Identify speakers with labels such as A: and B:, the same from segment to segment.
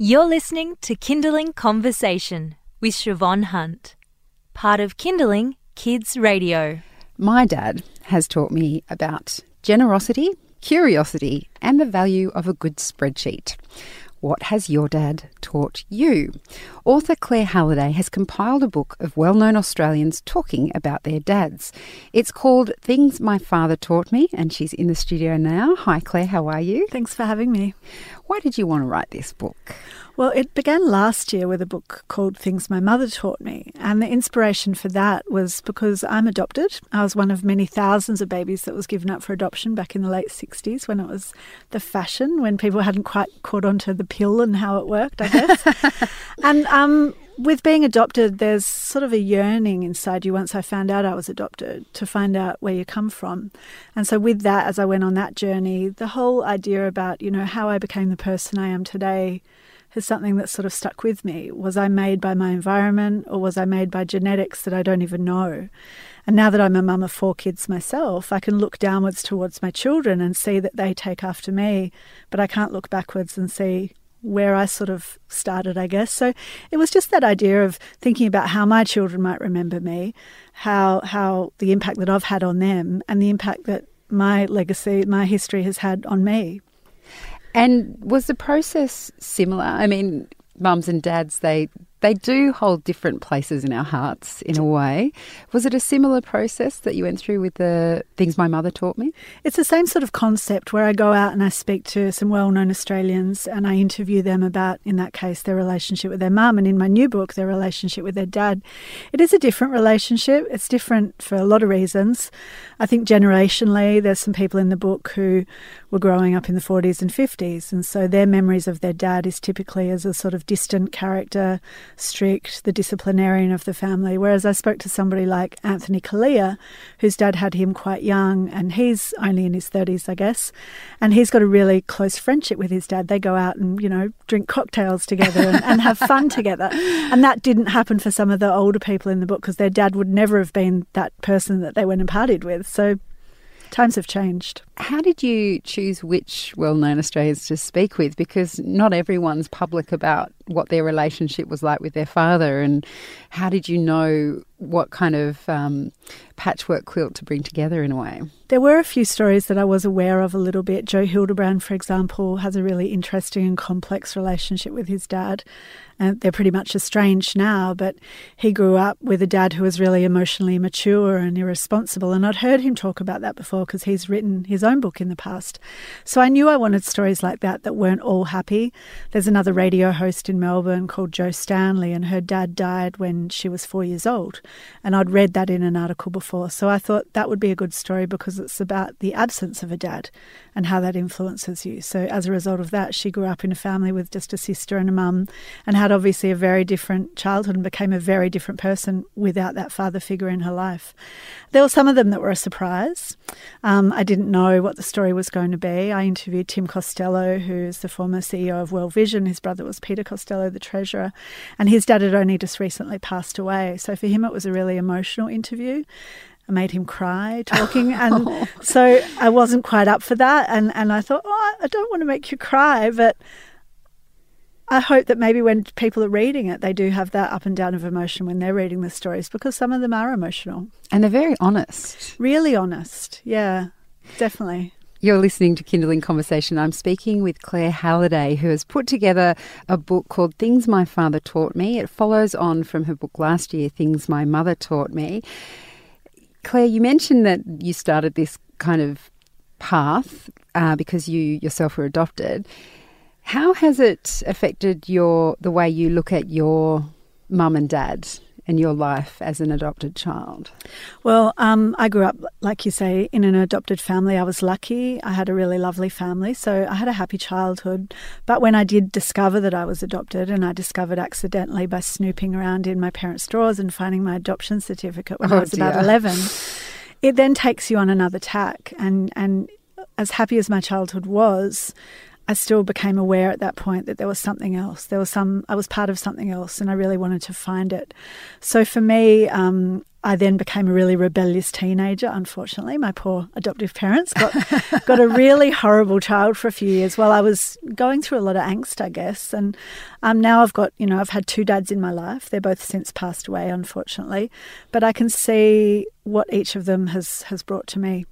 A: You're listening to Kinderling Conversation with Siobhan Hunt, part of Kinderling Kids Radio.
B: My dad has taught me about generosity, curiosity, and the value of a good spreadsheet. What has your dad taught you? Author Claire Halliday has compiled a book of well known Australians talking about their dads. It's called Things My Father Taught Me, and she's in the studio now. Hi, Claire, how are you?
C: Thanks for having me.
B: Why did you want to write this book?
C: Well, it began last year with a book called Things My Mother Taught Me. And the inspiration for that was because I'm adopted. I was one of many thousands of babies that was given up for adoption back in the late 60s when it was the fashion, when people hadn't quite caught on to the pill and how it worked, I guess. and um, with being adopted, there's sort of a yearning inside you once I found out I was adopted to find out where you come from. And so, with that, as I went on that journey, the whole idea about, you know, how I became the person I am today is something that sort of stuck with me. Was I made by my environment or was I made by genetics that I don't even know? And now that I'm a mum of four kids myself, I can look downwards towards my children and see that they take after me, but I can't look backwards and see where I sort of started, I guess. So it was just that idea of thinking about how my children might remember me, how how the impact that I've had on them, and the impact that my legacy, my history has had on me.
B: And was the process similar? I mean, mums and dads, they they do hold different places in our hearts in a way. Was it a similar process that you went through with the things my mother taught me?
C: It's the same sort of concept where I go out and I speak to some well known Australians and I interview them about, in that case, their relationship with their mum, and in my new book, their relationship with their dad. It is a different relationship. It's different for a lot of reasons. I think generationally, there's some people in the book who were growing up in the 40s and 50s, and so their memories of their dad is typically as a sort of distant character strict, the disciplinarian of the family. Whereas I spoke to somebody like Anthony Callea, whose dad had him quite young, and he's only in his 30s, I guess. And he's got a really close friendship with his dad. They go out and, you know, drink cocktails together and, and have fun together. And that didn't happen for some of the older people in the book because their dad would never have been that person that they went and partied with. So times have changed.
B: How did you choose which well known Australians to speak with? Because not everyone's public about what their relationship was like with their father. And how did you know what kind of um, patchwork quilt to bring together in a way?
C: There were a few stories that I was aware of a little bit. Joe Hildebrand, for example, has a really interesting and complex relationship with his dad. And they're pretty much estranged now, but he grew up with a dad who was really emotionally mature and irresponsible. And I'd heard him talk about that before because he's written his own book in the past. So I knew I wanted stories like that that weren't all happy. There's another radio host in Melbourne called Jo Stanley, and her dad died when she was four years old. And I'd read that in an article before. So I thought that would be a good story because it's about the absence of a dad and how that influences you. So as a result of that, she grew up in a family with just a sister and a mum and had obviously a very different childhood and became a very different person without that father figure in her life. There were some of them that were a surprise. Um, I didn't know what the story was going to be. I interviewed Tim Costello, who's the former CEO of World Vision. His brother was Peter Costello the treasurer, and his dad had only just recently passed away. So for him, it was a really emotional interview. I made him cry talking, and so I wasn't quite up for that. And and I thought, oh, I don't want to make you cry, but I hope that maybe when people are reading it, they do have that up and down of emotion when they're reading the stories because some of them are emotional.
B: And they're very honest.
C: Really honest. Yeah, definitely.
B: You're listening to Kinderling Conversation. I'm speaking with Claire Halliday, who has put together a book called Things My Father Taught Me. It follows on from her book last year, Things My Mother Taught Me. Claire, you mentioned that you started this kind of path uh, because you yourself were adopted. How has it affected your the way you look at your mum and dad? and your life as an adopted child?
C: Well, um, I grew up, like you say, in an adopted family. I was lucky. I had a really lovely family, so I had a happy childhood. But when I did discover that I was adopted, and I discovered accidentally by snooping around in my parents' drawers and finding my adoption certificate when oh, I was dear. about 11, it then takes you on another tack. And, and as happy as my childhood was, I still became aware at that point that there was something else. There was some, I was part of something else, and I really wanted to find it. So for me, um, I then became a really rebellious teenager. Unfortunately, my poor adoptive parents got got a really horrible child for a few years while I was going through a lot of angst, I guess. And um, now I've got, you know, I've had two dads in my life. They're both since passed away, unfortunately, but I can see what each of them has has brought to me.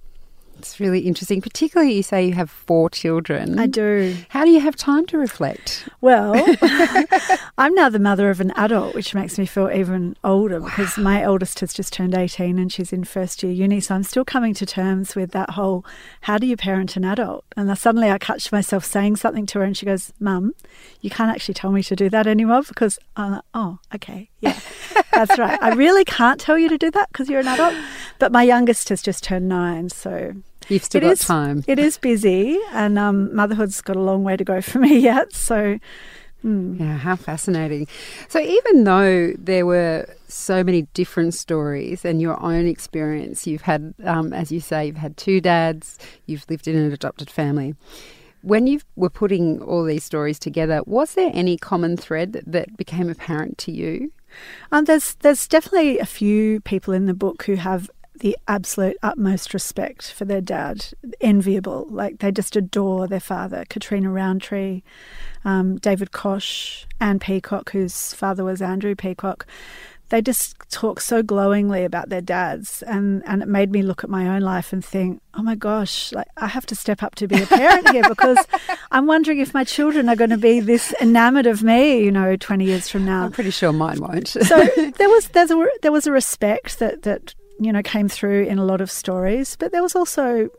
B: It's really interesting, particularly you say you have four children.
C: I do.
B: How do you have time to reflect?
C: Well, I'm now the mother of an adult, which makes me feel even older because my eldest has just turned 18 and she's in first year uni. So I'm still coming to terms with that whole how do you parent an adult? And suddenly I catch myself saying something to her and she goes, Mum, you can't actually tell me to do that anymore because I'm like, oh, okay, yeah, that's right. I really can't tell you to do that because you're an adult. But my youngest has just turned nine, so
B: You've still
C: it
B: got
C: is-
B: time.
C: It is busy, and um, motherhood's got a long way to go for me yet. So, mm,
B: Yeah, how fascinating. So, even though there were so many different stories and your own experience, you've had, um, as you say, you've had two dads, you've lived in an adopted family. When you were putting all these stories together, was there any common thread that became apparent to you?
C: um, there's there's definitely a few people in the book who have the absolute utmost respect for their dad, enviable. Like they just adore their father, Catriona Rowntree, um, David Koch, Anne Peacock, whose father was Andrew Peacock. They just talk so glowingly about their dads, and, and it made me look at my own life and think, oh my gosh, like I have to step up to be a parent here because I'm wondering if my children are going to be this enamored of me, you know, 20 years from now
B: I'm pretty sure mine won't.
C: so there was there's a there was a respect that that you know came through in a lot of stories, but there was also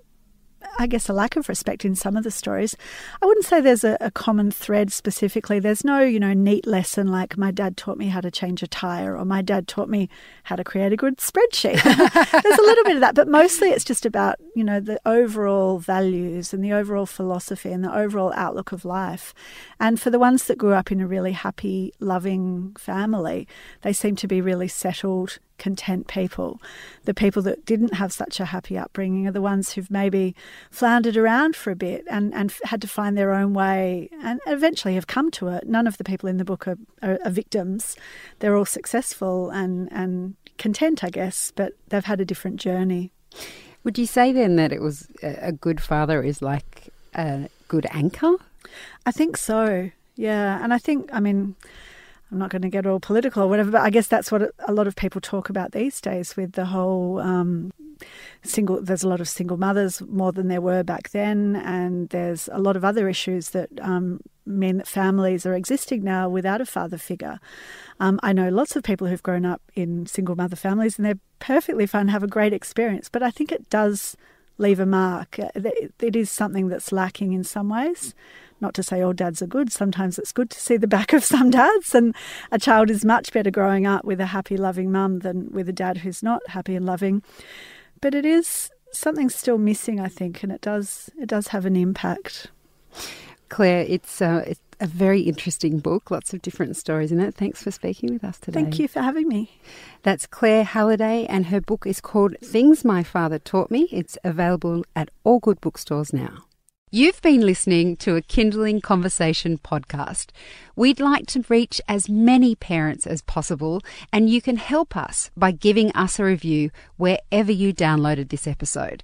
C: I guess a lack of respect in some of the stories. I wouldn't say there's a, a common thread specifically. There's no, you know, neat lesson like my dad taught me how to change a tire or my dad taught me how to create a good spreadsheet. there's a little bit of that, but mostly it's just about, you know, the overall values and the overall philosophy and the overall outlook of life. And for the ones that grew up in a really happy, loving family, they seem to be really settled, content people. The people that didn't have such a happy upbringing are the ones who've maybe floundered around for a bit and, and had to find their own way and eventually have come to it. None of the people in the book are, are, are victims. They're all successful and, and content, I guess, but they've had a different journey.
B: Would you say then that it was a a good father is like a good anchor?
C: I think so. Yeah, and I think I mean I'm not going to get all political or whatever, but I guess that's what a lot of people talk about these days with the whole um, single. There's a lot of single mothers more than there were back then, and there's a lot of other issues that um, mean that families are existing now without a father figure. Um, I know lots of people who've grown up in single mother families, and they're perfectly fine, have a great experience, but I think it does leave a mark. Uh, It is something that's lacking in some ways. Not to say all dads are good. Sometimes it's good to see the back of some dads, and a child is much better growing up with a happy, loving mum than with a dad who's not happy and loving. But it is something still missing, I think, and it does it does have an impact.
B: Claire, it's, uh, it's a very interesting book, lots of different stories in it. Thanks for speaking with us today.
C: Thank you for having me.
B: That's Claire Halliday, and her book is called Things My Father Taught Me. It's available at all good bookstores now. You've been listening to a Kinderling Conversation podcast. We'd like to reach as many parents as possible, and you can help us by giving us a review wherever you downloaded this episode.